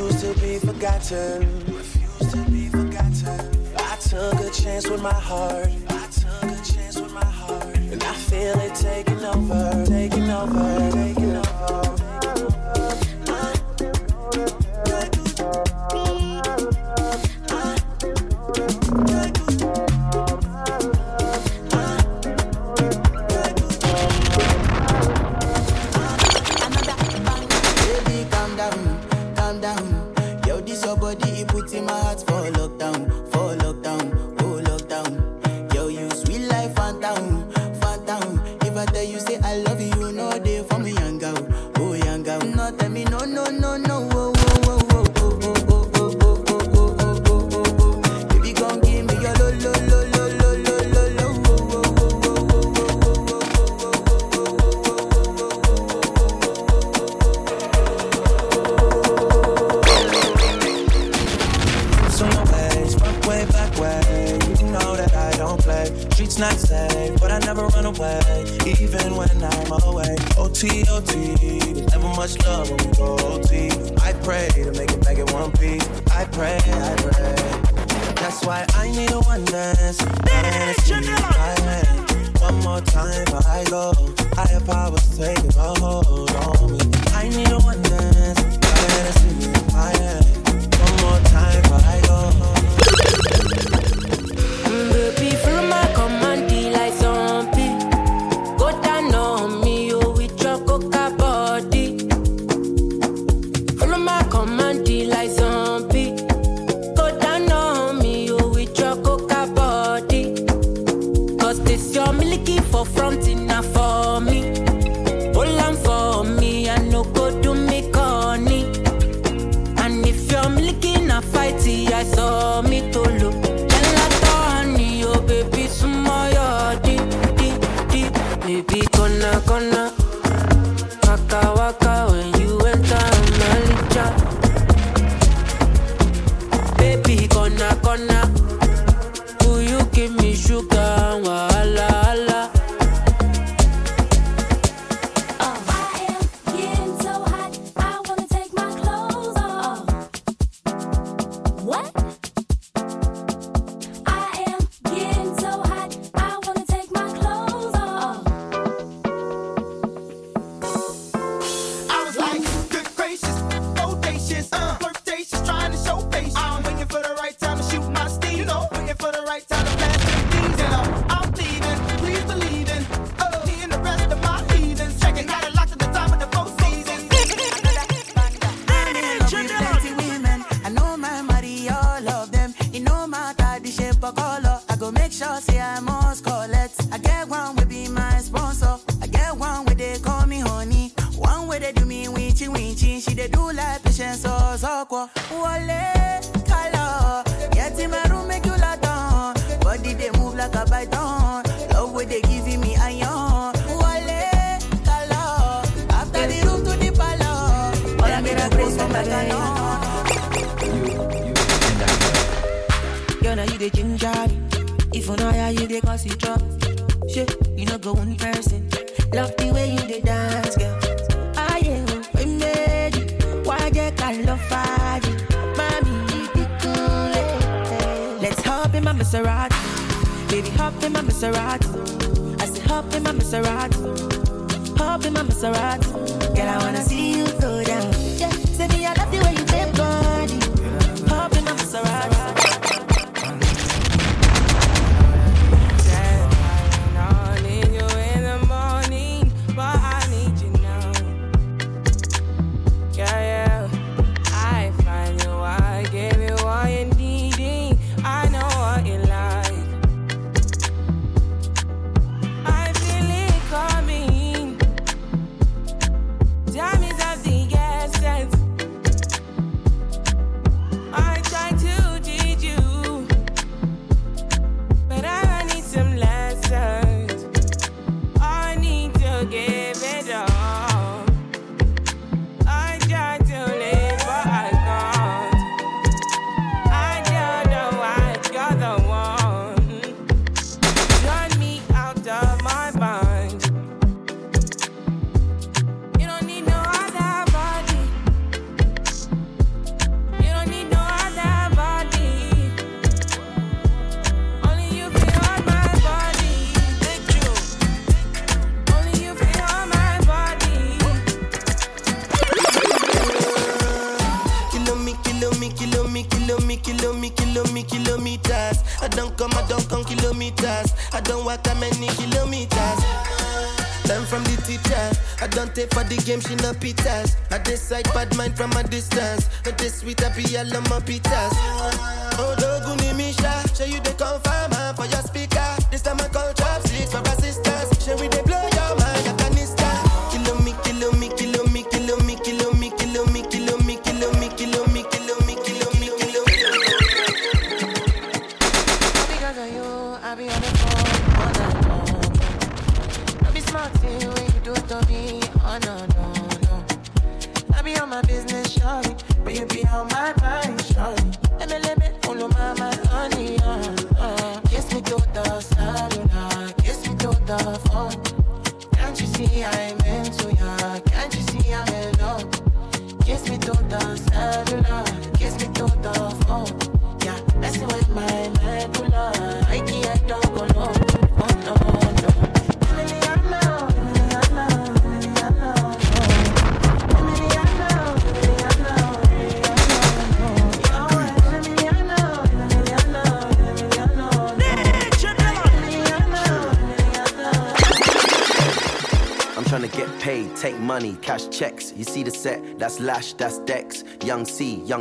refuse to be forgotten. Refuse to be forgotten. I took a chance with my heart. I took a chance with my heart. And I feel it taking over, taking over, taking over.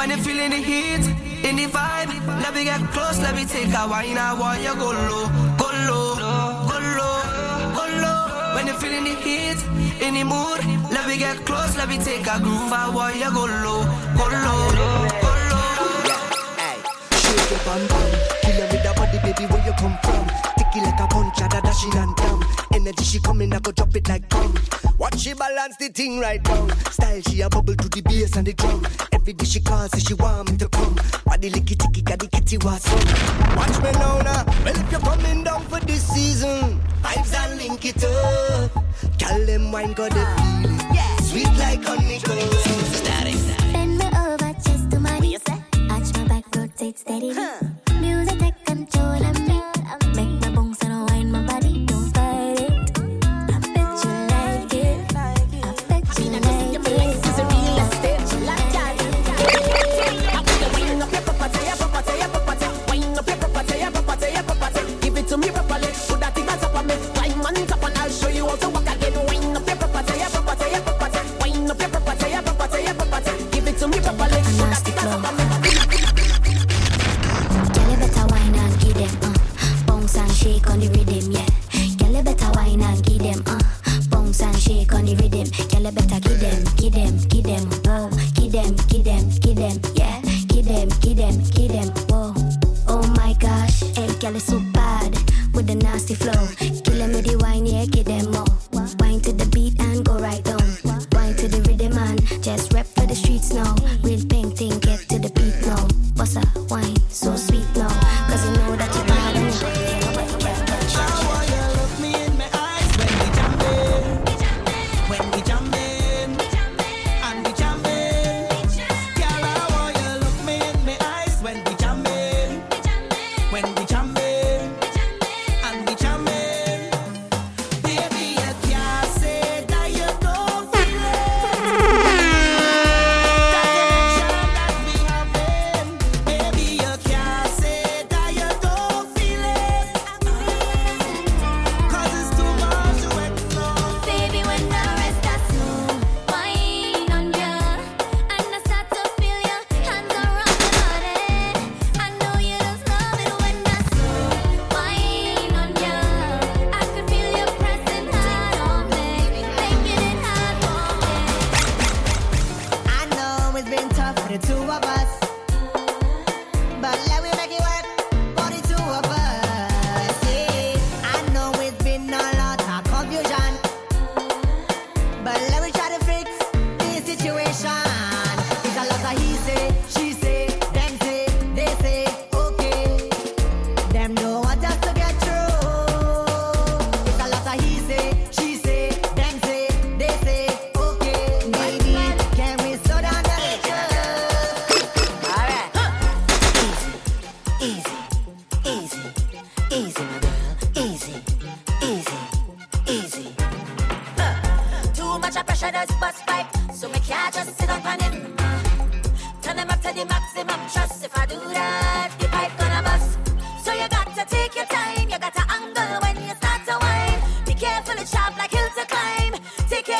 When you feeling the heat, in the vibe, let me get close, let me take a wine. I want you go low, go low, go low, go low. When you feeling the heat, in the mood, let me get close, let me take a groove. I want you go low, go low, go low. Yeah, hey, shake your bum bum, killer with the body, baby, where you come from? Sticky like a punch, da da and dumb. Energy she coming, I go drop it like gum. Watch she balance the thing right down. Style she a bubble to the bass and the drum baby, did she call? She want me to come. Body licky ticky, got the kitty was on. Watch me now, now. Well, if you're coming down for this season, vibes and link it up. Tell them wine got the feeling. Yeah. Sweet like honey, Bend me over, just to my knees. Watch my back, rotate steady. Huh.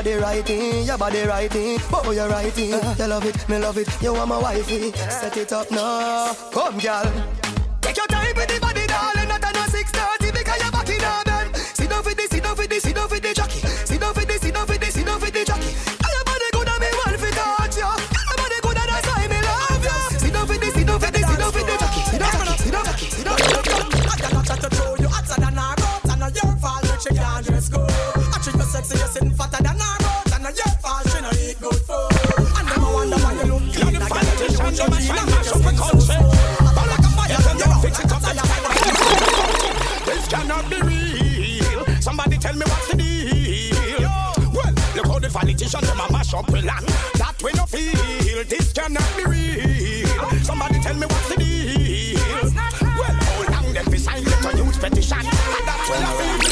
Body righty, your body righty. Oh, you're righty. You love it, me love it. You want my wifey. Set it up now. Come, girl. Cannot be real. Somebody tell me what's the deal. Well, look how the politicians them a mash up the land. That we no feel. This cannot be real. Somebody tell me what's the deal. Well, how long them be sign a news petition? And that's when I feel.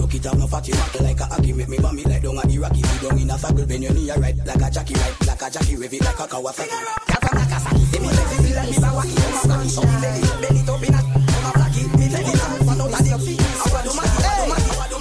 Look it up, no fatty rock like a hockey Make me it like down at the rocky down in a circle, bend your knee right Like a jockey right, like a Rev it like a Kawasaki from Nagasaki See me belly feel like Mr. Wacky I'm a wacky So me belly, belly to be not I'm a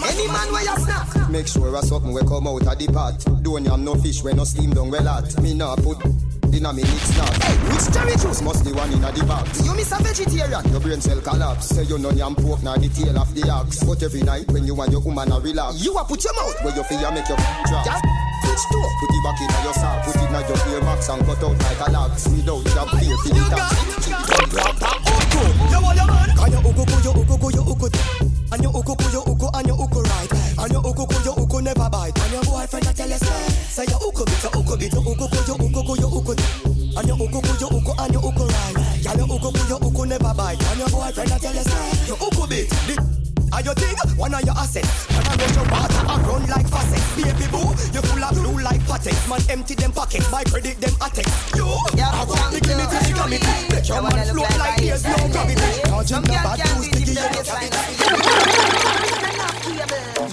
Any man where you snap. Make sure a something we come out of the pot. Don't yam no fish when no steam down well hot. Me nah put in a me mix not. Which cherry juice must the one in a the box? You miss a vegetarian. Your brain cell collapse. Say you no yam pork nor the tail of the ox. But every night when you and your woman a relax, you a put your mouth where your feel ya make your drop. Just switch to put it back in your sock. Put it in your ear max and cut out like a lax. Without your fear for the tax. You want your man? Can you uku ku, you uku ku, you uku And you uku ku, you uku and you uku right And you uku ku, you uku never bite And your boyfriend a tell you say Say you uku bit, you uku bit, And you uku ku, you uku and you uku right Girl you uku ku, you uku never bite And your boyfriend a tell you say You uku bit, are you think one of your assets? When I rush your water, I run like faucet. Baby boo, you full of like patex. Man, empty them pockets, my credit them attic. You, I want the committee, the committee. Make your man float like there's no gravity. You know bad news, sticky, you know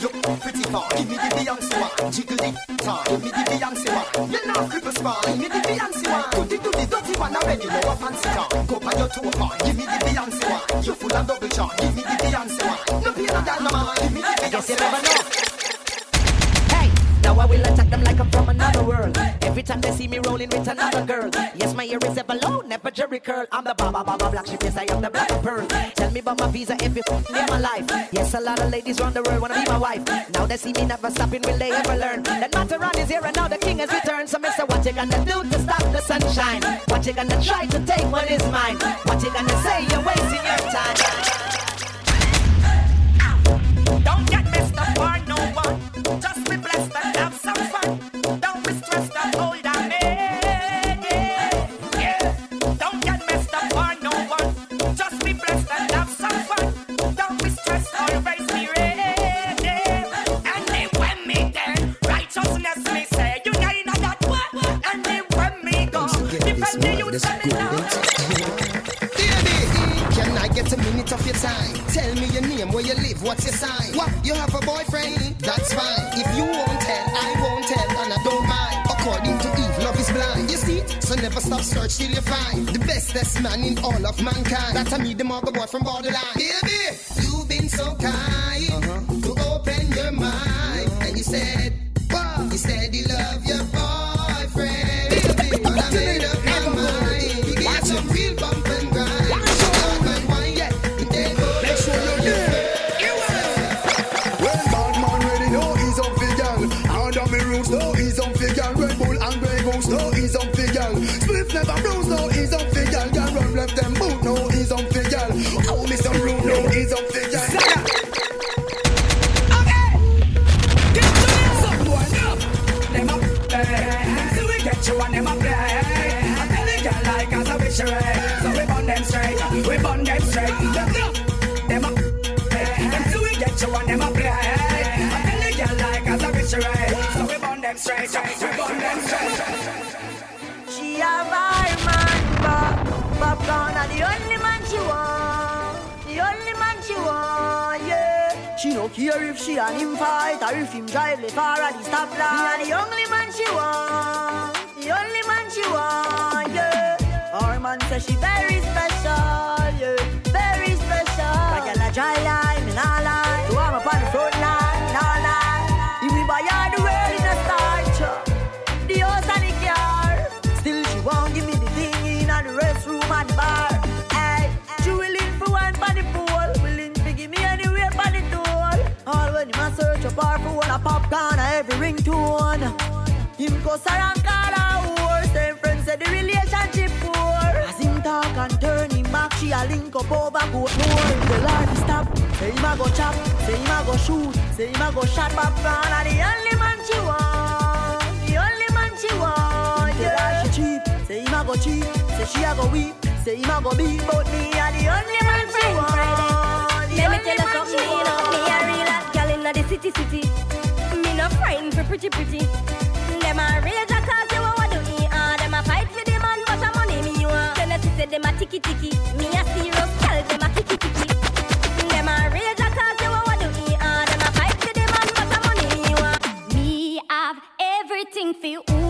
You pretty far, give me the Beyonce one. Jiggle it, tar, give me the Beyonce one. You know cripple small, give me the Beyonce one. Do the do the dirty one already, know a fancy car. Go by your toe part, give me the Beyonce one. You full of double charm, give me the Beyonce one. No pain, no gal, no man, give me the Beyonce one. Hey, now I will attack them like I'm from another world. Every time they see me rolling with another girl. Yes, my ear is ever low, never jerry curl. I'm the baba baba black sheep, yes, I am the black pearl. Tell me about my visa every f- in my life. Yes, a lot of ladies around the world wanna be my wife. Now they see me never stopping, will they ever learn? That Mataran is here and now the king has returned. So, Mister, what you gonna do to stop the sunshine? What you gonna try to take what is mine? What you gonna say? You're wasting your time. Don't get messed up for no one. Just be blessed from borderline. She a link up over more. Tell her to stop. Say him a go chop. Say him a go shoot. Say him a go shot popcorn. And the only man she want. The only man she want. Tell her she cheap. Say him a go cheap. Say she a go weep. Say him a go beat. But me a the only man she want. The Let me only man she know. Me a real hot gal inna the city, city. Me no frightened for pretty, pretty. Them a rage a them a ticky ticky. Me a serious gal, them a kicky kicky. Them a rage a cause you want do me, ah. Them a fight for the man, but a money me want. Me have everything for all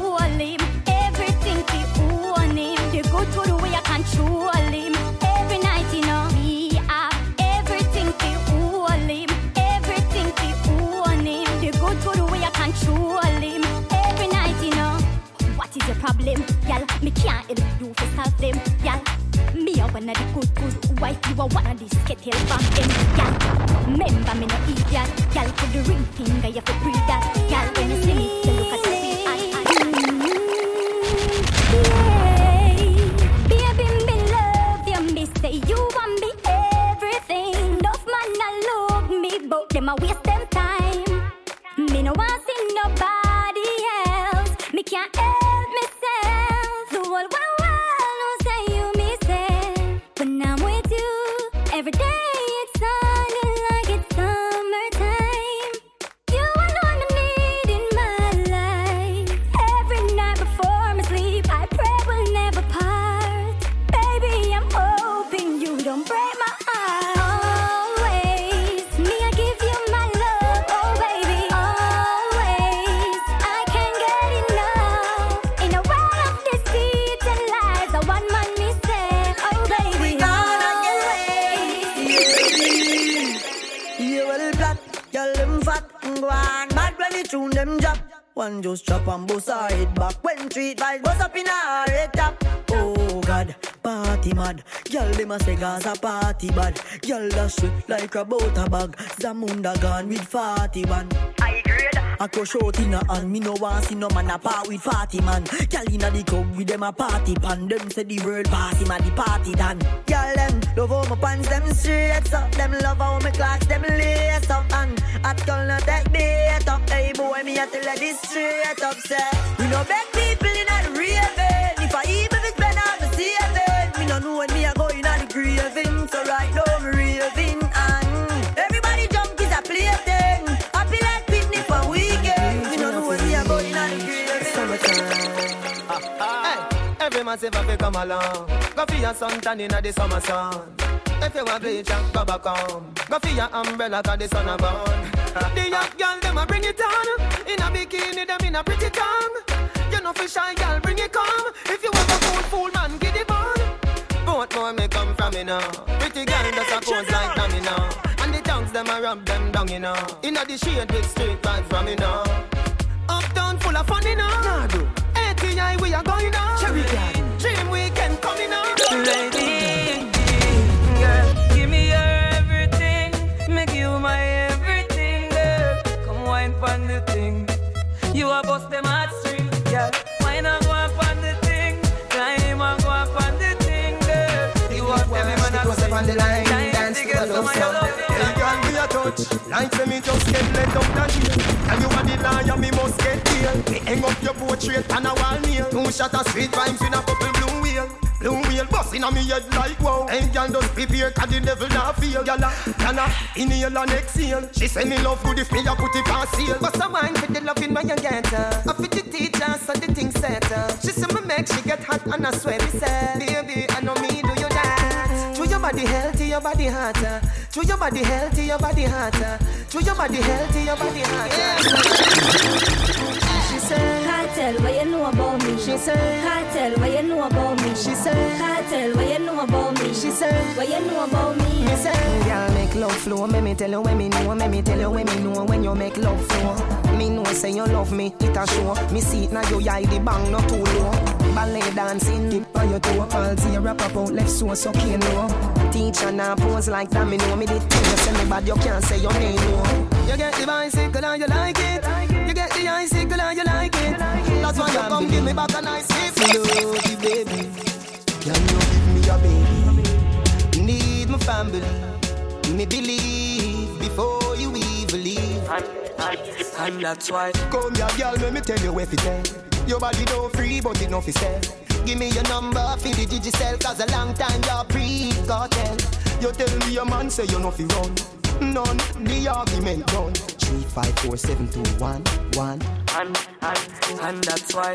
A the good good wife, you a one of the skittle from them, y'all. Remember me no idiot, y'all. Put the ring finger, you fi breathe that, y'all. When you sweet like a bag. Zamunda gone with 41. I grade. I go short in a hand, me no want see no man a part with 40 man. Girl inna the club with them a party pan. Them say the world pass him a the party done. Girl them love how my pants them straight up. Them love how my clocks them lace up. And at girl not take bait up. Hey boy me a tell her this straight up. Say we no beg people Every man say come along. Go for your suntan inna the summer sun. If you want bleach and go back home. Go for your umbrella 'cause the sun a burn. The young girl them a bring it on. In a bikini them in a pretty tongue. You know fi shy girl bring it come. If you want a fool fool man get it on. Both more me come from you know. Pretty girl just a pose like you know. And the tongues them a rub them down you know. Inna the shade with straight vibes from you know. Uptown full of fun, you know. Nah, do. ATI, we are going on. Cherry Garden. Dream weekend coming on. Lady, girl, give me your everything. Make you my everything, girl. Come wine pon the thing. You a bust them heartstring, girl. Wine and go up on the thing. Climb and go up on the thing, girl. You a every man a Step on the line, dance to to a some love song. Hey, girl, we a touch. Like say me just get let out and chill. And you are the liar, me must get killed. Me hang up your portrait on a wall nail. Two shot of sweet rhymes in a couple blue wheel. Blue wheel busting on me head like wow. Hey, girl, just prepare 'cause the devil not feel. Girl, ah, can I inhale and exhale? She say me love good if me a put it on sale. But some wine for the when you get her. I fit the teacher, so the thing set. She say me make she get hot and I swear me say, baby, I know me do you that. To your body healthy, your body hotter. To your body healthy, your body hotter. To your body healthy, your body hotter. She said, Kartel, what you know about me? She said, Kartel, what you know about me? She said, Kartel, what you know about me? She said, what you know about me? He said, Girl, make love flow. Let me tell you when me know. Let me tell you when me know. When you make love flow. Me know say you love me. It a show. Me see it now. You eye the bang not too low. Ballet dancing, dip on your toe. Palsy, wrap up out left so so can know. Teacher now pose like that. Me know me the thing. You say me bad. You can't say your name no. You get the bicycle and you like it get the icicle and you like it. That's why you come give me back a nice kiss. Love baby. Can you give me your baby? Need my family. Me believe before you even leave. And, and, that's why. Come here, girl, let me tell you where to take. Your body don't free, but enough is said. Give me your number, feel the digicel, cause a long time you're pre-cartel. You tell me your man say you're not fi run none. The argument done. Three, five, four, seven, two, one, one. And, and, and that's why.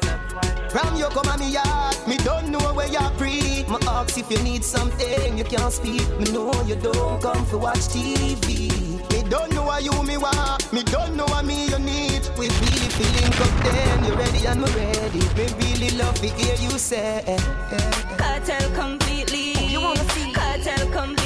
From you come at me yard. Me don't know where you're free. My ask if you need something, you can't speak. Me know you don't come to watch TV. Me don't know why you me want. Me don't know why me you need. We really feeling up then. You ready and me ready. Me really love to hear you say. Eh, eh, eh. Kartel completely. You wanna see? Kartel completely.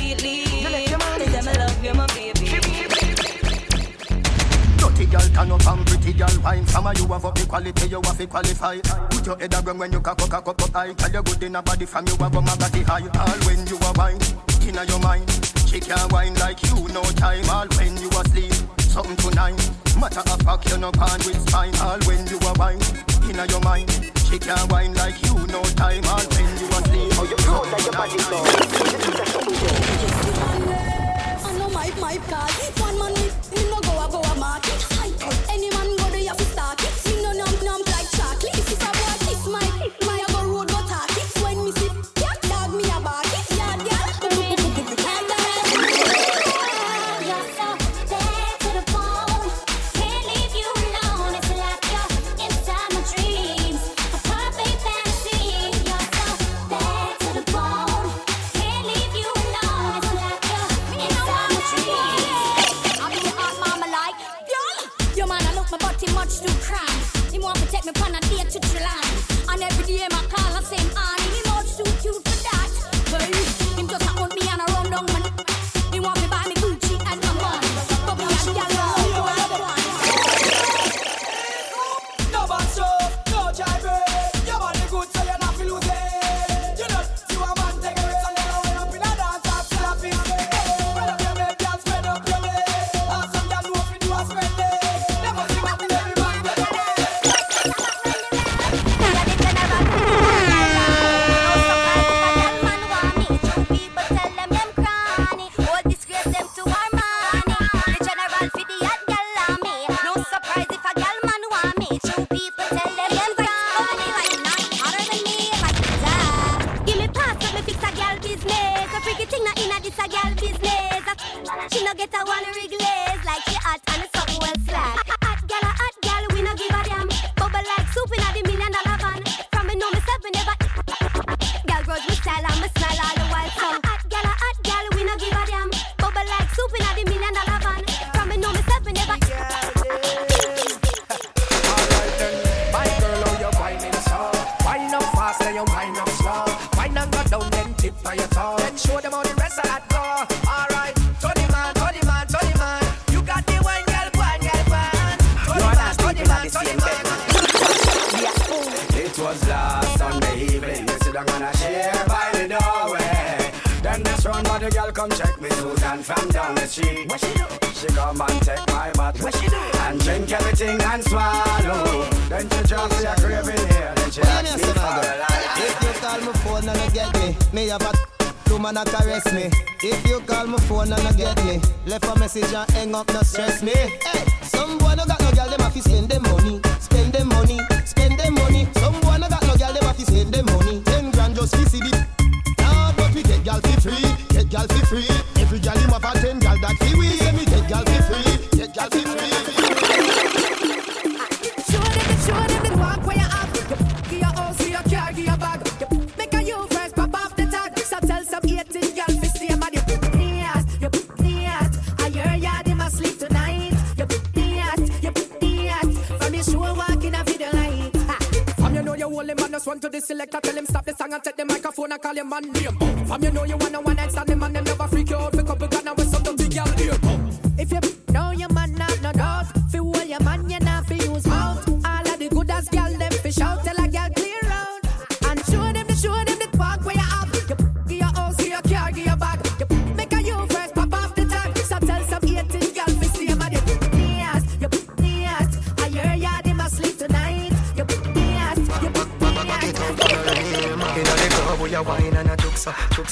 Dirty girl turn up and pretty girl wine. Some of you have up the quality, you have to qualify. Put your head around when you cock cock up up high. Tell you good in a body from you have a magazine high. All when you are wine, inna your mind. She can't wine like you no time. All when you are sleep, something tonight. Matter of fact, you're not pan with spine. All when you are wine, inna your mind. She can't wine like you no time. All when you are sleep, oh you know that your body flow. I know my my God, one man me,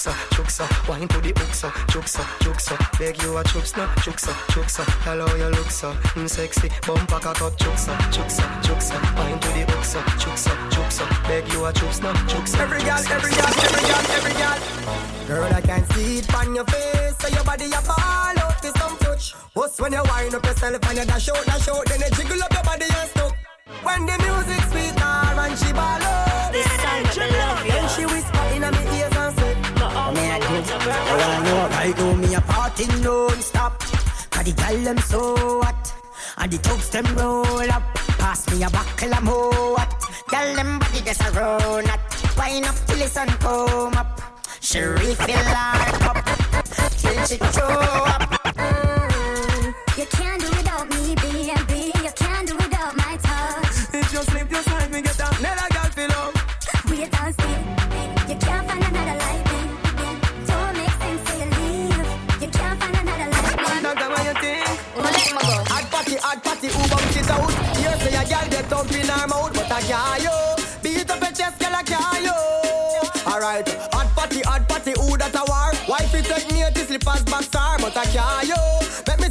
chuksa, chuksa. Wine to the hook so, chuksa, chuksa. Beg you a chuks no, chuksa, chuksa. Hello you look so mm, sexy. Bumper cock up, chuksa, chuksa, chuksa. Wine to the hook so, chuksa, chuksa. Beg you a chuks no, chuksa. Every girl, every girl, every girl, every girl. Girl, I can see it on your face, so your body a ball out with some touch. What's when you wind up yourself and you dash out, dash out, then you jiggle up your body and stuck. When the music sweet and she ball out. This time that me love you. I wanna know do me a party non-stop Cause the gal them so hot. And the thugs them roll up. Pass me a buckle I'm hot. Gal them body just a run at Wine up till the sun come up. She refill her cup. Till she throw up. You can't do without me, baby. Hot party, who bumps it out? Here say a girl get up in her mouth, but I can't yo. Beat up your chest, girl, I can't yo. Alright, hot party, hot party, who that a war? Wife it take me to slippers, star, but I can't yo. Let me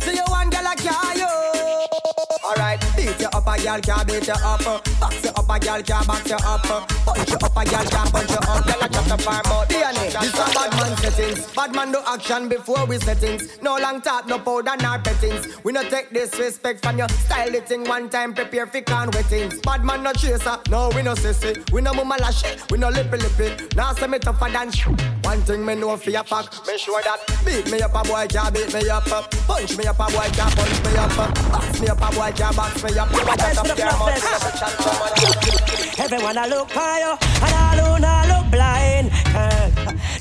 Alright, beat you up, a girl can't beat you up. Box you up, a girl can't box you up. Punch you up, a girl can't punch you up. Girl, I chop up her mouth. DNA, this a bad man settings. Bad man do action before we settings. No long talk, no powder, nor pettings. We no take disrespect from your style. The thing one time, prepare for can wettings. Bad man no chaser, no we no sissy. We no mama lash, we no lippy lippy. Now say me tougher than sh- One thing me know for your pack, make sure that beat me up a boy can't beat me up. Punch me up a boy can't punch me up. Box me up a boy can't box me up. A chat up your mouth, you a chat so much. Everyone I look for you, and all who not look blind. Girl,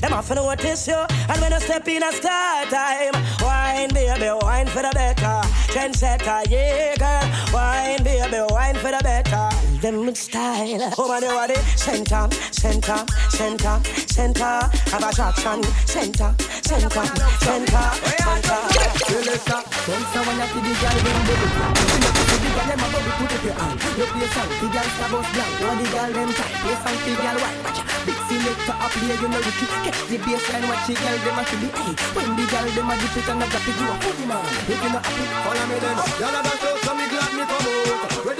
them to notice you, and when you step in a start time, wine baby, wine for the better. Trendsetter, yeah, girl, wine baby, wine for the better. Them with style, oh man, you are the center, center, center, center of attraction, center, center, center, center. Selector, Gangsta when I see the girl them bubble See the see the girl them a bubble put up your hand You play song, the girl star bus blank Now the girl them tight, play song, the girl white Watch big selector up here, you know Ricky Catch the bassline, watch the girl them a feel it Hey, when the girl them a dip it and a drop it You a put man, if you not happy, follow me then Y'all a dance so me glad me come out Ready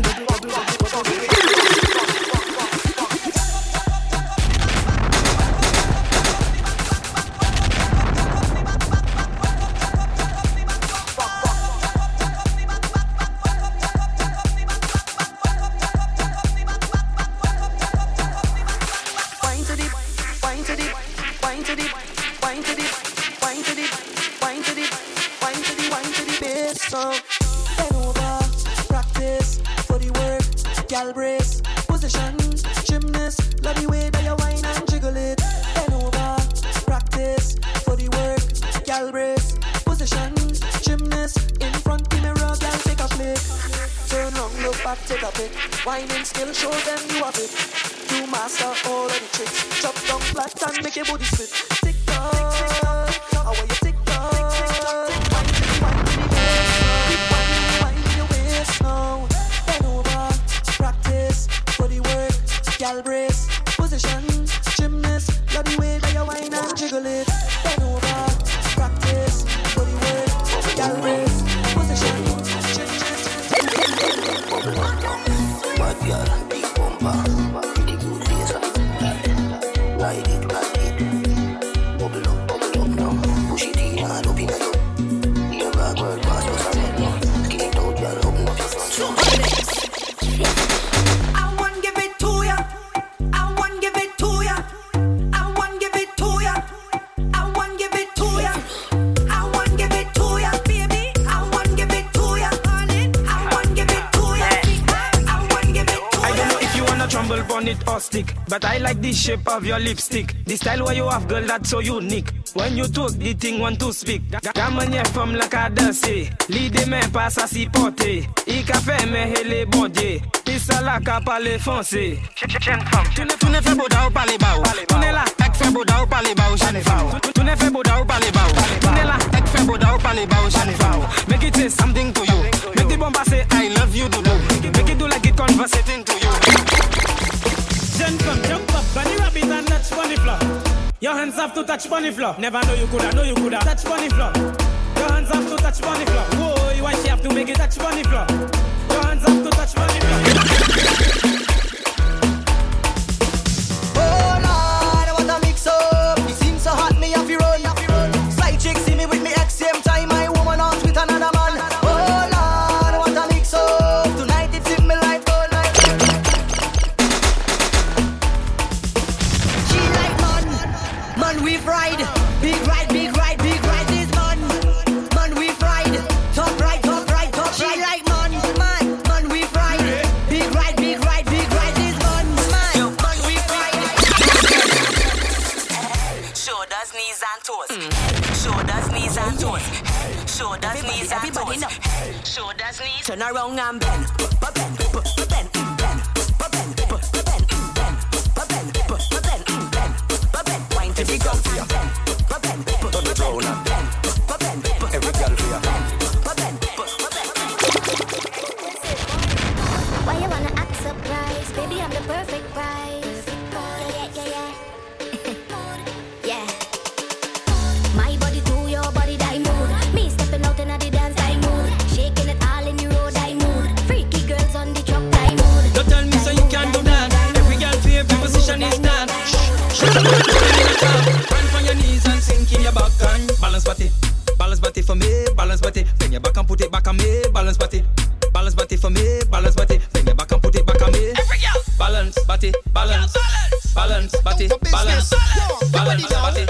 Whining skill, show them you have it. You master all of the tricks. Chop down flat and make your body spit. the shape of your lipstick. The style where you have, girl, that's so unique. When you talk, the thing want to speak. Gamanye from la lead the man pass à s'y porter. I café me hele bondye. Pisa la ka pale fonce. Tune tune fe boda ou pale bao. Tune la ek fe boda ou pale bao chane fao. Tune fe boda ou pale bao. Tune la ek fe boda ou pale bao chane fao. Make it say something to you. Make the bomba say I love you do do. Make it do like it conversating to you. Jen from bunny floor. Your hands have to touch bunny floor. Never know you coulda, know you coulda touch bunny floor. Your hands have to touch bunny floor. Whoa, why she have to make it touch bunny floor? Your hands have to touch bunny floor. shoulders, knees. Turn around and bend, bend. Run from your knees and sink in your back and balance body. Balance body for me, balance body. Bend your back and put it back on me, balance body. Balance body for me, balance body. Bend your back and put it back on me. Balance body, balance, balance body, balance, balance body,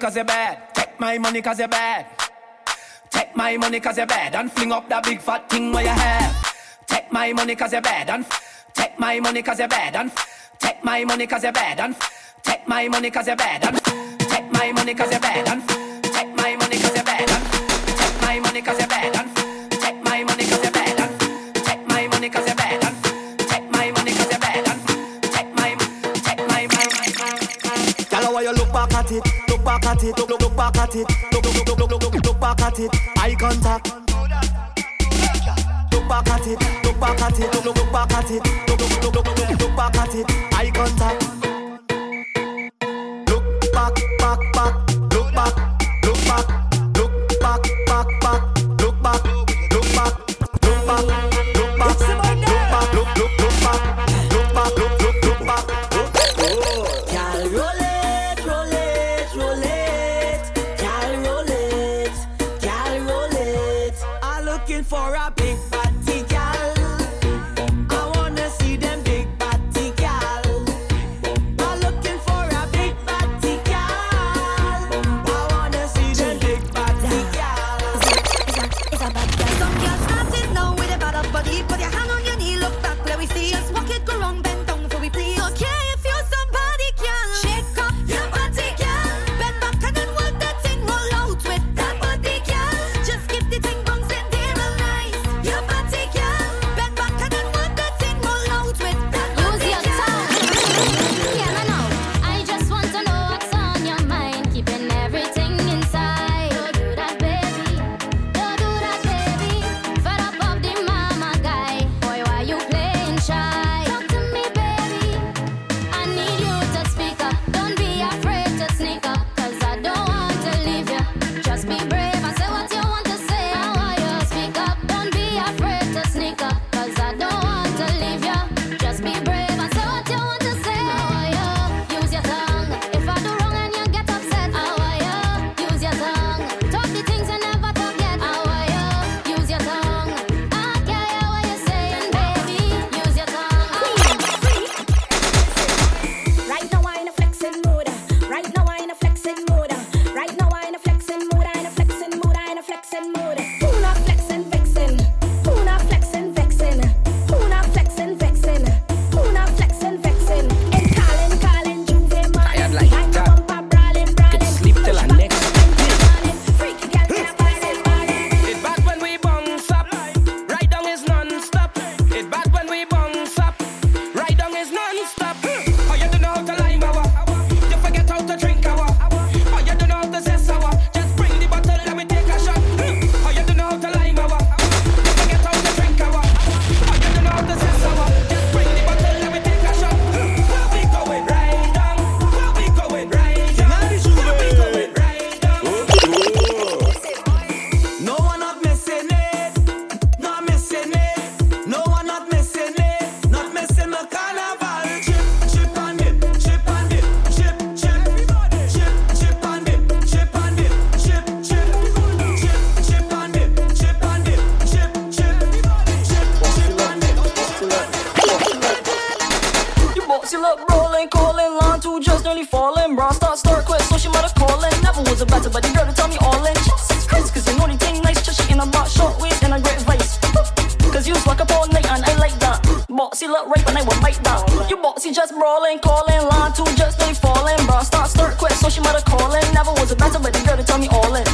cause you're bad. Take my money cause you're bad. Take my money cause you're bad and fling up that big fat thing where you have. Take my money cause you're bad and take my money cause you're bad and take my money cause you're bad and take my money cause you're bad and take my money cause you're bad and take my money cause you're bad and take my money cause you're bad and just nearly falling. Bra start, start, quit, so she mother calling. Never was a better, but the girl to tell me all in. Jesus Christ, cause you know the thing nice, just she in a box, short waist, and a great vice. Cause you fuck up all night, and I like that. Bossy look right, and I will bite down. You bossy just brawling, calling, line two just nearly falling. Bra start, start, quit, so she mother calling. Never was a better, but the girl to tell me all in.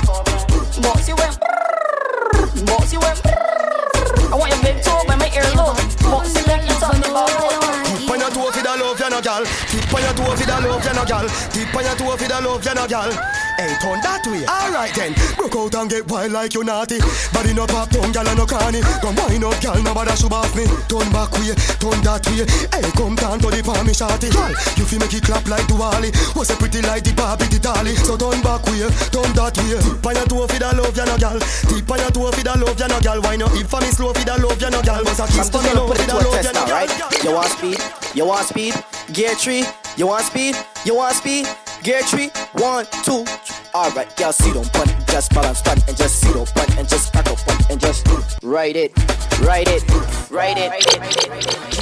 Gal. Tip on your toe for the love, you no gal. Hey, turn that way. Alright then. Broke out and get wild like you naughty. Body no pop, down, gal and no cranny. Come wind up, gal, nobody should off me. Turn back way, turn that way. Hey, come down to the palm, me shorty. Gal, you feel make it clap like Duali. Was a pretty like the Barbie, the dolly. So turn back way, turn that way. Tip on your toe for the love, you no gal. Tip on your toe for the love, you no gal. Why not? If for me slow for the love, you no gal. Was a kiss for me love for the love, you test no now, gal. right? You want speed? You want speed? Gear three? You want speed? You want speed? Gear three? One, two. Alright, y'all see don't punt, just balance punt and just see don't punt and just crack up punt and just write it, write it, write it. Everybody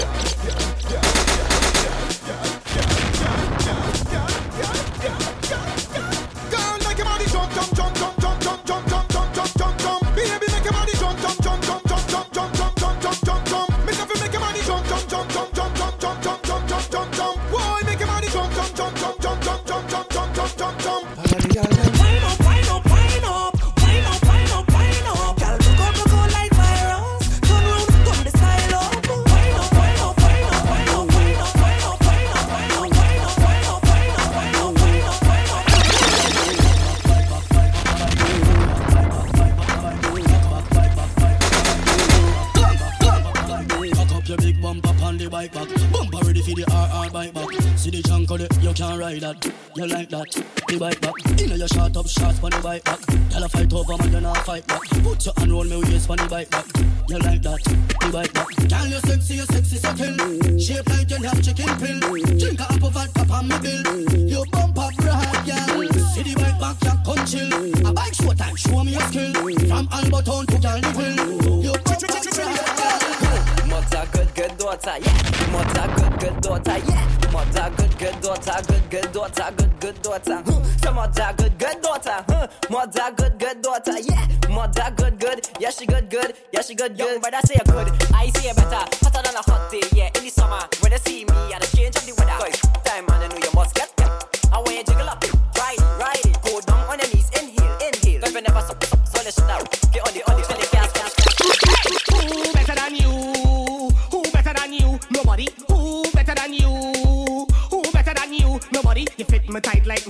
daughter, yeah. Mother, good, good daughter, yeah. Mother, good, good daughter, good, good daughter, good, good daughter. Huh. So mother, good, good daughter, huh. Mother, good, good daughter, yeah. Mother, good, good, yeah, she good, good, yeah, she good, good. Young brother say a good, I see a better, hotter than a hot thing.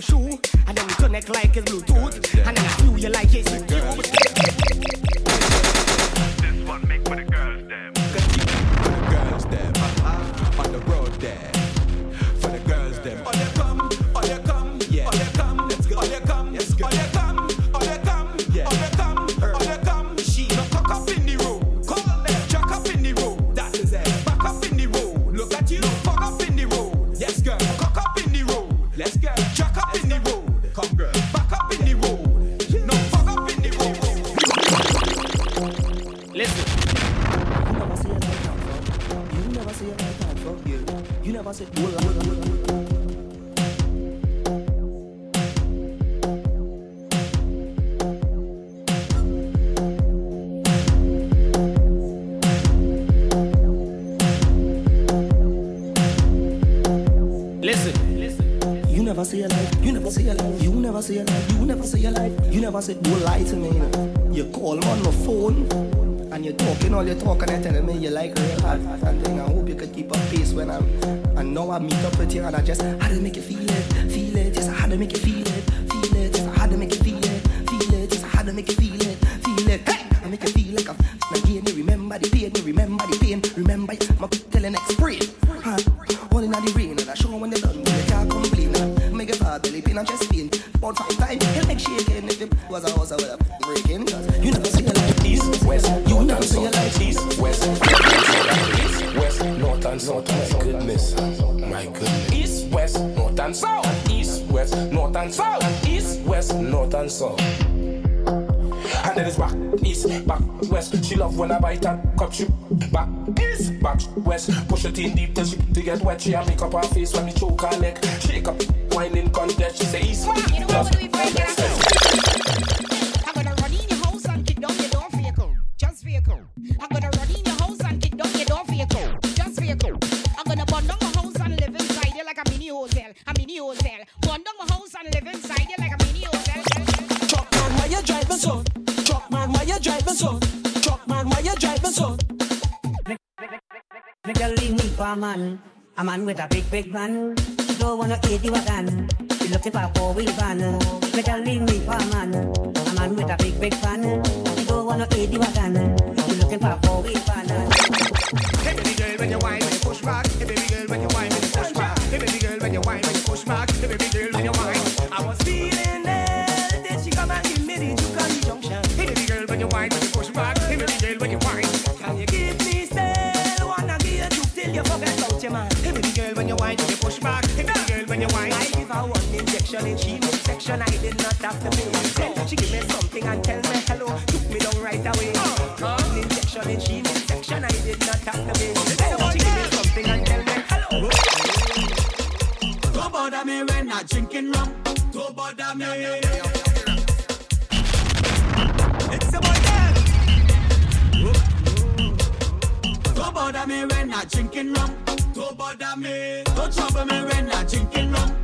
书。south, east, west, north and south, east, west, north and south. And then it's back east, back west. She love when I bite and cup she back east, back west. Push it in deep till she to get wet. She a make up her face when me choke her neck. Shake up, whining contest. She say east, man. You know what? We break it, a man, a man with a big, big man. She don't wanna eat you again. She looking for a four-wheel van. me leave me for a man, a man with a big, big van. She don't wanna eat you again. She looking for a four-wheel van. Hey baby girl, when you whine, when you push back. Hey baby girl, when you whine, when you push back. Hey baby girl, when you whine, when you push back. Hey baby girl, when you after me. Then she give me something and tell me hello. Took me down right away. Uh, an injection in she section. I did not have to be. Then oh, she give me something and tell me hello. Don't bother me when I'm drinking rum. Don't bother me. It's about them. Don't bother me when I'm drinking rum. Don't bother me. Don't trouble me when I'm drinking rum.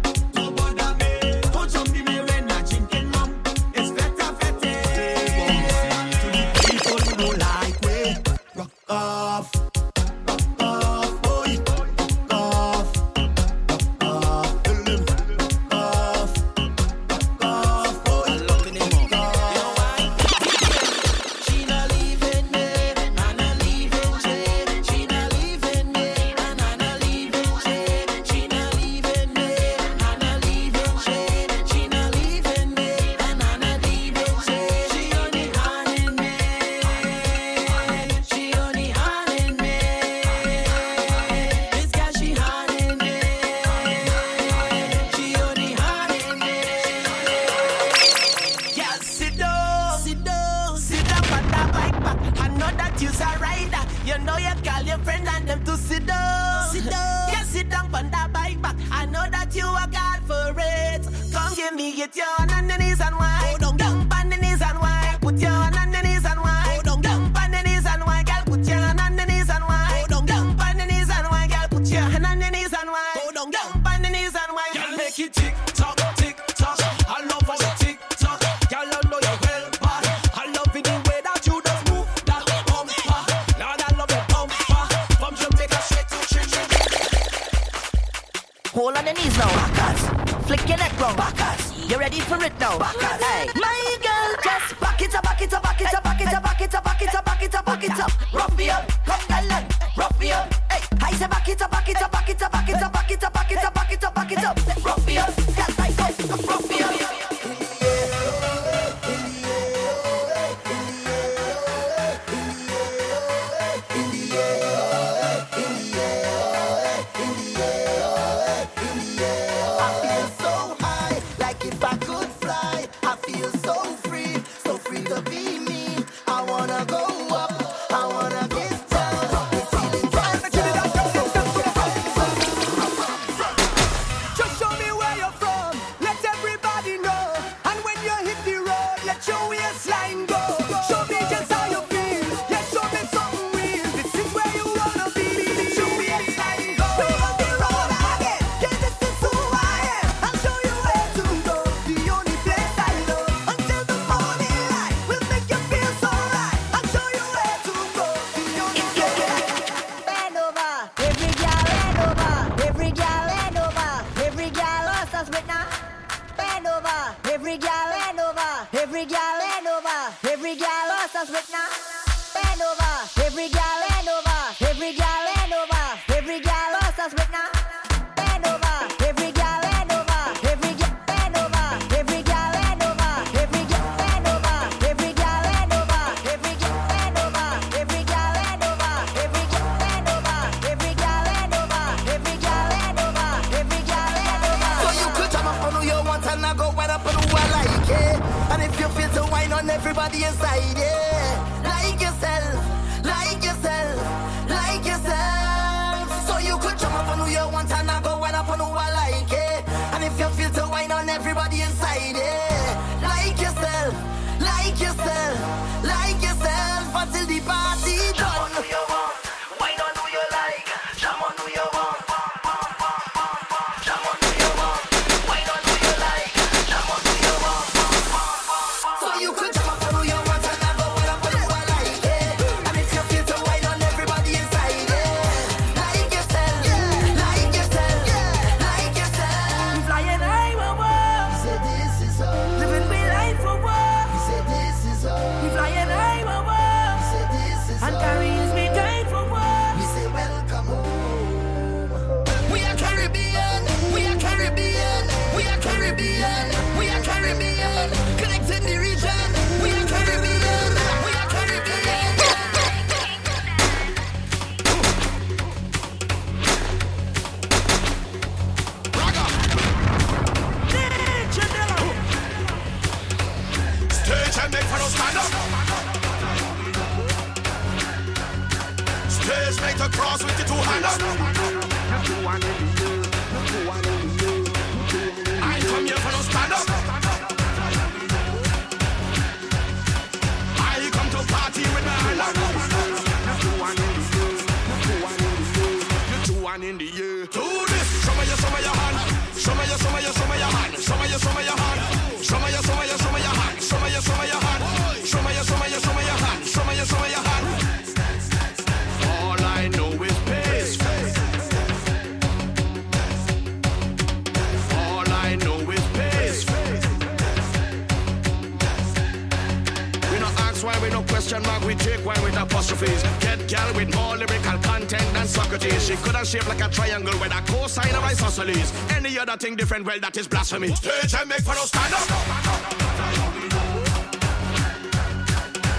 Girl with more lyrical content than Socrates. She couldn't shape like a triangle with a cosine or isosceles. Any other thing different, well, that is blasphemy. Stage and make for us stand up.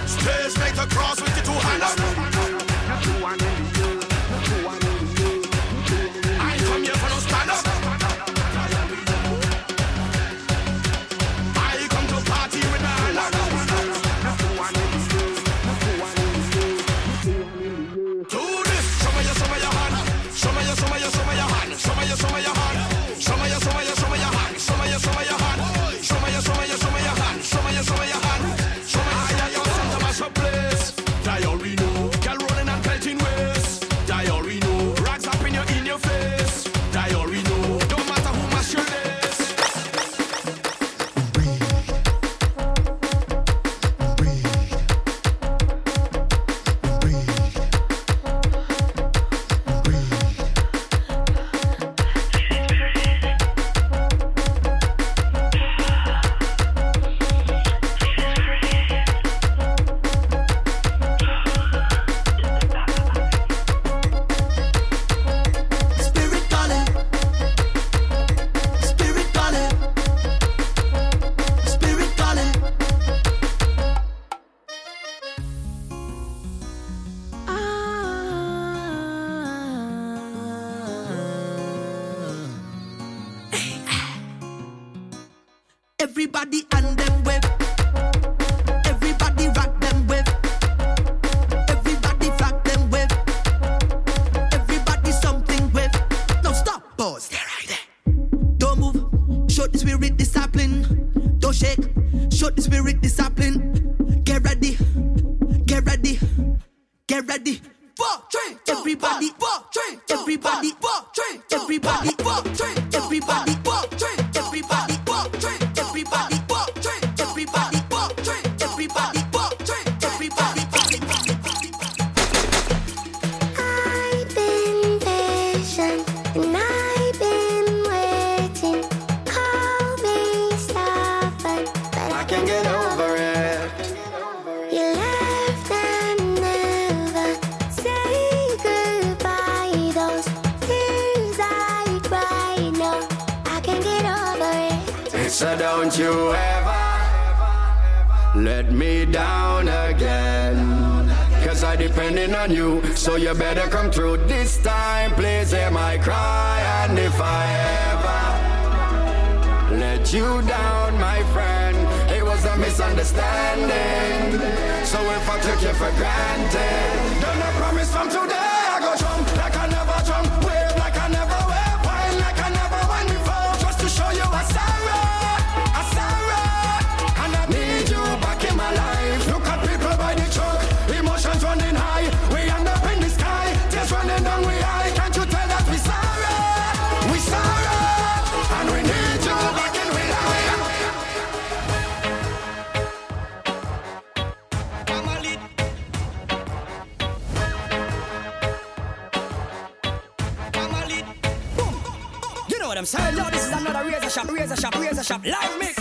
Stage make the cross with the two hands. You ever let me down again. Cause I depending on you, so you better come through this time. Please hear my cry, and if I ever let you down, my friend, it was a misunderstanding. So if I took you for granted, then I promise from today another razor shop, razor shop, razor shop, live mix,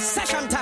session time.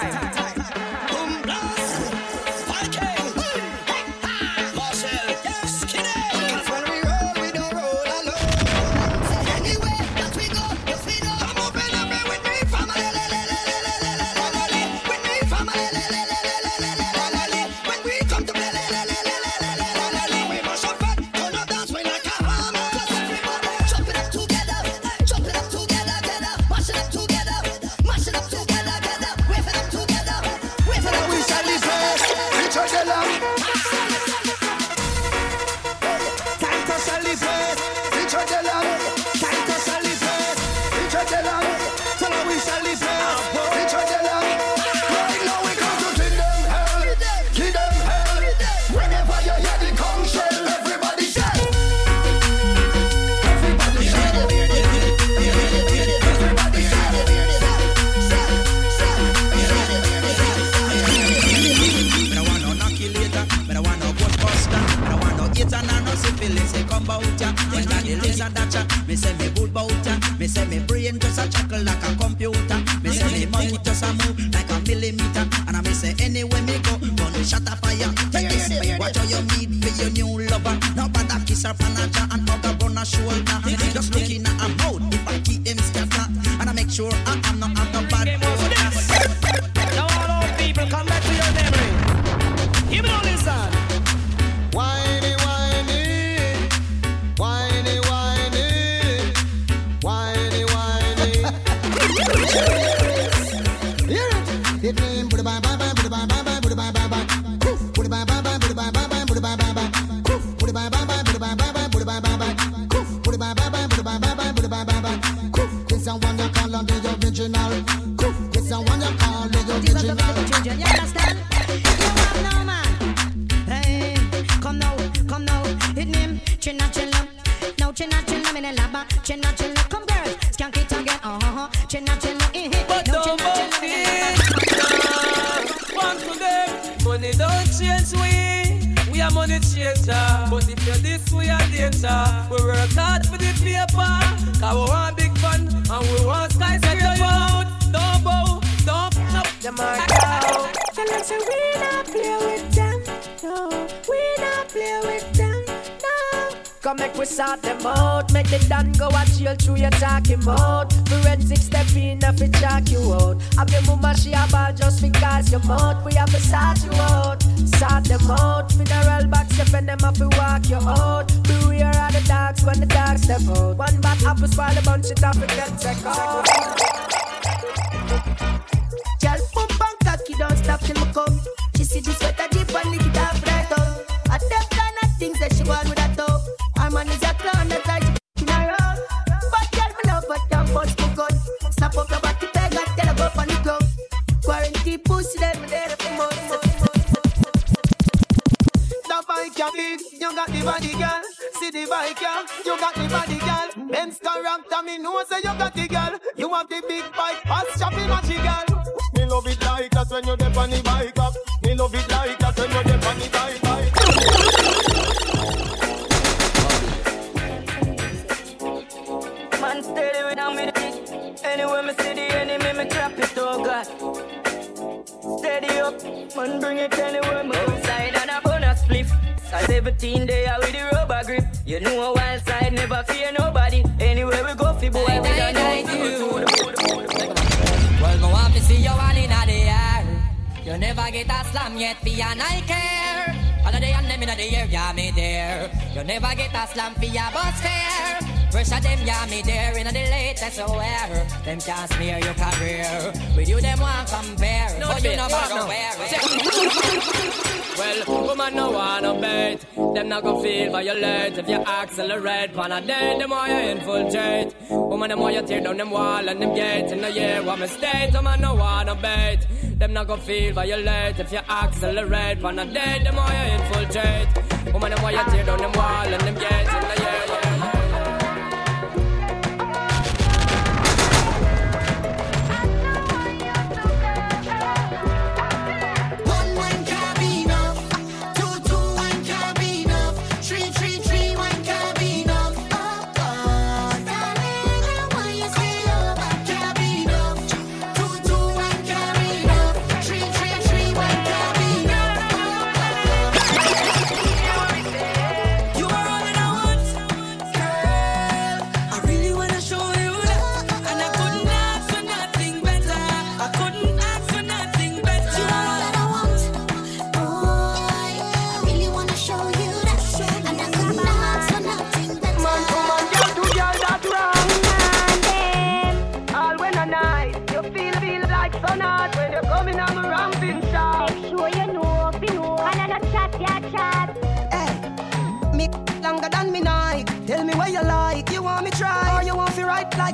No nah, no syphilis, say come bout ya. When that the lizard that ya, me say me good bout ya. Me say me brain just a chuckle like a computer. Me say me mouth just a move like a millimeter. And I me say anywhere me go, gonna shut a fire. Take this, watch how you meet for your new lover. No bother kiss her panacha and hug her on her shoulder. Just looking at her mouth, if I keep him scatter, and I make sure I am not out of bad Now all our people come back to your memory. Give me all this are money changer. But if you're this, we are danger. We work hard for the paper. Cause we want big fun and we want skyscraper. Don't bow, don't f up the mark out. Tell us we play with Come make we sort them out. Make the done go a jail through your talking mouth. Forensic step in if it check you out. Have your mama she a ball just because you mouth. We have to sort you out. Sort them out. Mineral box step and them have to walk you out. Beware of the dogs when the dogs step out. One bad apple spoil a bunch it off and check out. Quarantine pussy, then me there for months. The bike ya big, you got the body girl. See the bike ya, you got the body girl. Benz character, me know say you got the girl. You have the big bike, pass shopping matchy girl. Me love it like that when you dip on the bike up. 17 day I with the rubber grip. You know a wild side never fear nobody. Anywhere we go, fi boy, we don't know. Well, go on to see you one in the air. You never get a slam yet, for your I care. All of the and them in the air, yeah, me there. You never get a slam for your bus fare. Pressure them, yeah, me there in the latest wear. Them can't smear your career. With you, them want compare. No but you bait, never no. Well, woman no no bait. Them not go feel violate if you accelerate. Pan a day, them why you infiltrate. Woman, them why you tear down them wall and them gates. In the year, what mistake? Woman no no bait. Them not go feel violate if you accelerate. Pan a day, them why you infiltrate. Woman, them why you tear down them wall and them gates. In the year,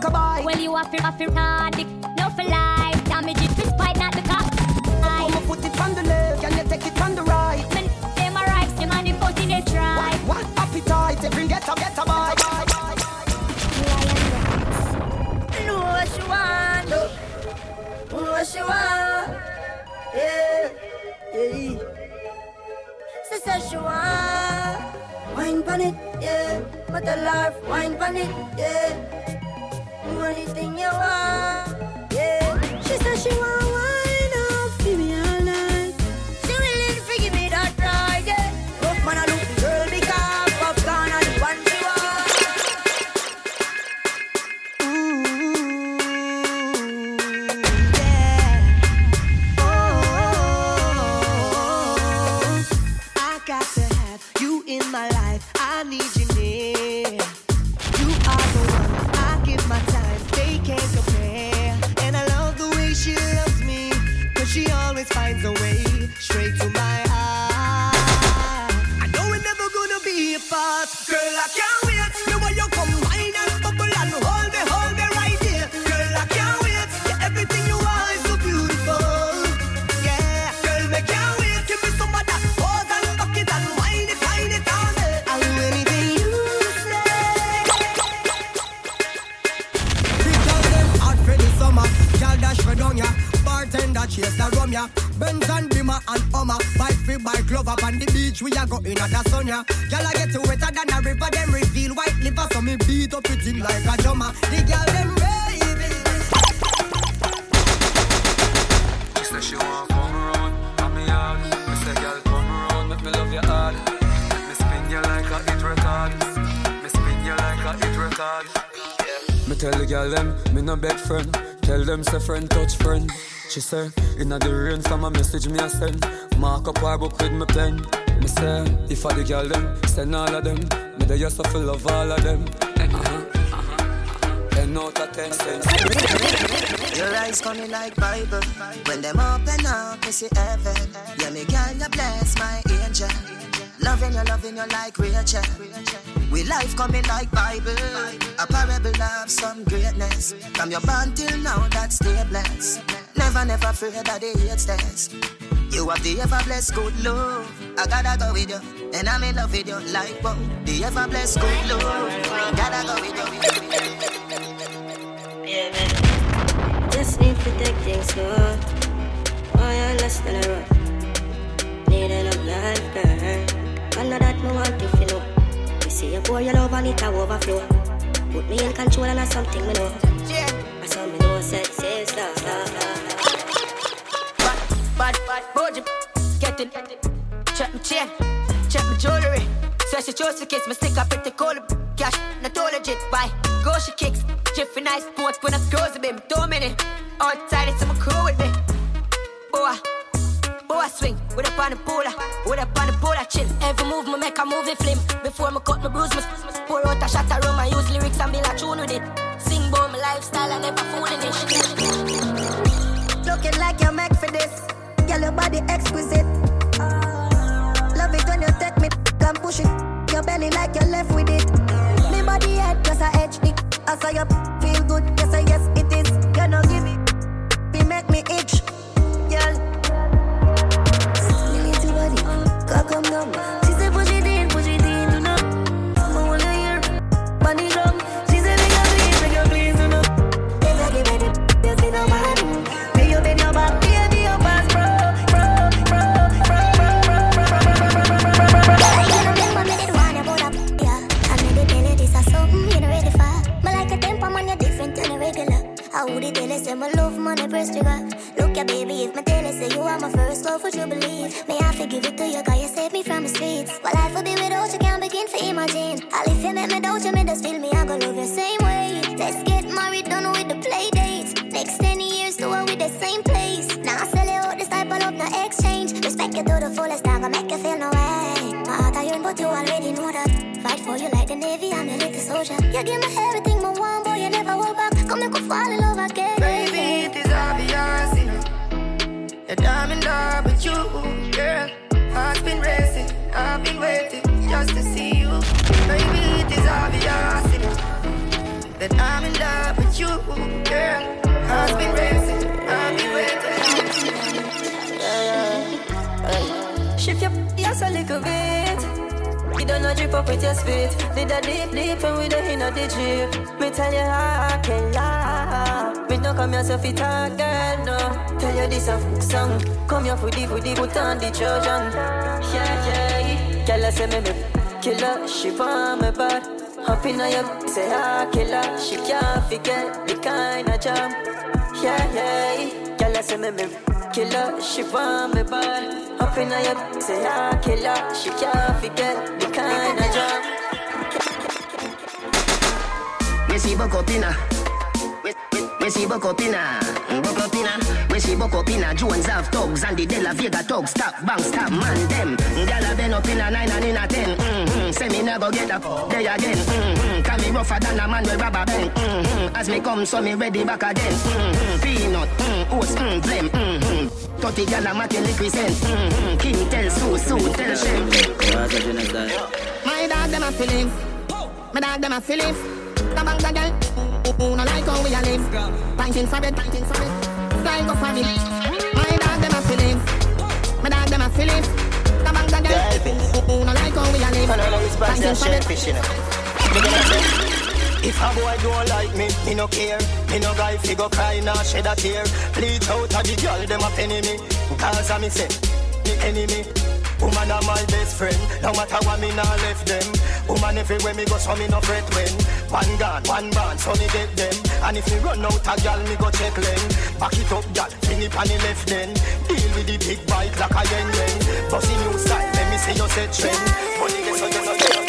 a bike? Well, you to have to hard, no for life. Damage it, this fight, not the cop. I'ma put it on the left, can you take it on the right? Man, them are right, them on the boat in they try. One appetite, every get a get a. Know what she want, know what she want. Yeah, yeah. Sister, she want wine pon it, yeah. But the life wine pon it, yeah. Anything you want, yeah. She said she want Bike free bike love up on the beach. We a go in at the sun ya. Girl I get to wetter than a river. Them reveal white liver so me beat up it in like a drummer. The girl them raving. She say she want come around, and me hard. Me say, girl, come around, make me love you hard. Me spin you like a hit record. Me spin you like a hit record. Me tell the girl them, me no beg friend. Tell them say friend touch friend. She say, inna the rain from a message me a send. Mark up her book with me pen. Me say, if I the girl them, send all of them. Me dey just to of all of them. Uh-huh. Ten out ten. Your eyes coming like Bible. When them open up, you see heaven. Yeah, me girl, you bless my angel. Loving you, loving you like Rachel. We life coming like Bible. A parable of some greatness. From your bond till now, that's stay blessed. Never, never fear that they hate stairs. You have the ever blessed good love. I gotta go with you, and I'm in love with you like wow. The ever blessed good love. Gotta go with you. Yeah, man. Just need to take things slow. Oh, you're less than a road. Need enough life, girl. I know that want you to know. You see your boy, your love and it a overflow. Put me in control and that's something me know. I saw me know, said, say, stop, stop, Bad, bad, bojo, get it. Check my chain, check my jewelry. So she chose to kiss me, stick up at the cold. Cash, not all legit, why? Go she kicks, Jiffy nice, sports when I scores a bit, two minutes. Outside, it's some crew with me. Boy, boy swing, with up on the polar, ah? with up on the polar ah? chill. Every move me make a movie film. Before me cut my bruise, me pour out a shot of rum, I use lyrics and build a tune with it. Sing about my lifestyle, I never fooling it. Looking like you're meant for this. Girl, your body exquisite. Love it when you take me and push it. Your belly like you're left with it. Me body head plus a edge it. I saw you feel good. Yes, I yes it is. You know give me. Be make me itch. Girl. Your body. Cock come down. Look ya baby, if my you say you are my first love, would you believe? May I forgive it to you, cause you saved me from the streets. Well, life would be without you, can't begin to imagine. I'll if you make me doubt you, me just feel me, I go love you same way. Let's get married, done with the play dates. Next 10 years, do it with the same place. Now I sell you out this type of love, no exchange. Respect you to the fullest, I'ma make you feel no way. My heart I yearn, but you already know that. Fight for you like the Navy, I'm a little soldier. You give me everything, my one boy, you never hold back. Come fall in love you, girl. Heart's been racing, I've been waiting Just to see you. Baby, it is obvious, That I'm in don't drip up with your spit. Did a deep, deep and we don't know the drip. Me tell you I can lie. Me don't come here so fit talk, girl, no. Tell you this a fuck song. Come here for the, for put on the Trojan. Yeah, yeah. Girl, I say me, me killer. She want me bad. Up in your say ah killer. She can't forget the kind of jam. Yeah, yeah. Girl, I say me, me killer. She want me bad. Up in your say ah killer. She can't forget the kind of jam. We see we, we see inna. Mm, inna. We see inna. Jones have thugs and the De La Vega thugs. Stop, bang, stop, man, them. Gyal been up inna nine and inna ten. Mm-hmm. Say me never get up there again. Mm-hmm. Can me rougher than a man with rubber band. Mm-hmm. As me come, so me ready back again. Mm-hmm. Peanut, mm, oats, mm, blem. Mm-hmm. Thirty gyal a make lick present. Mm-hmm. King tell Sue, Sue tell Shem. My dog, them a feeling My dog, them a feeling The bang the girl Who no like how we a live Pinting for it, pinting for it Style go family My dog, them a feeling My dog, them a feeling The bang the girl Who no like how we a live Pinting for it If a boy don't like me, me no care. Me no guy fi go cry nor shed a tear. Bleach out a the girl them a penny me. Cause a me say, the enemy. Woman are my best friend. No matter what me nah left them. Woman everywhere me go so me no fret when. One gun, one band, so me get them. And if me run out a girl, me go check them. Back it up, girl, bring it on the left then. Deal with the big bike like a yen yen. Bossy new style, let me see you set trend. Money so you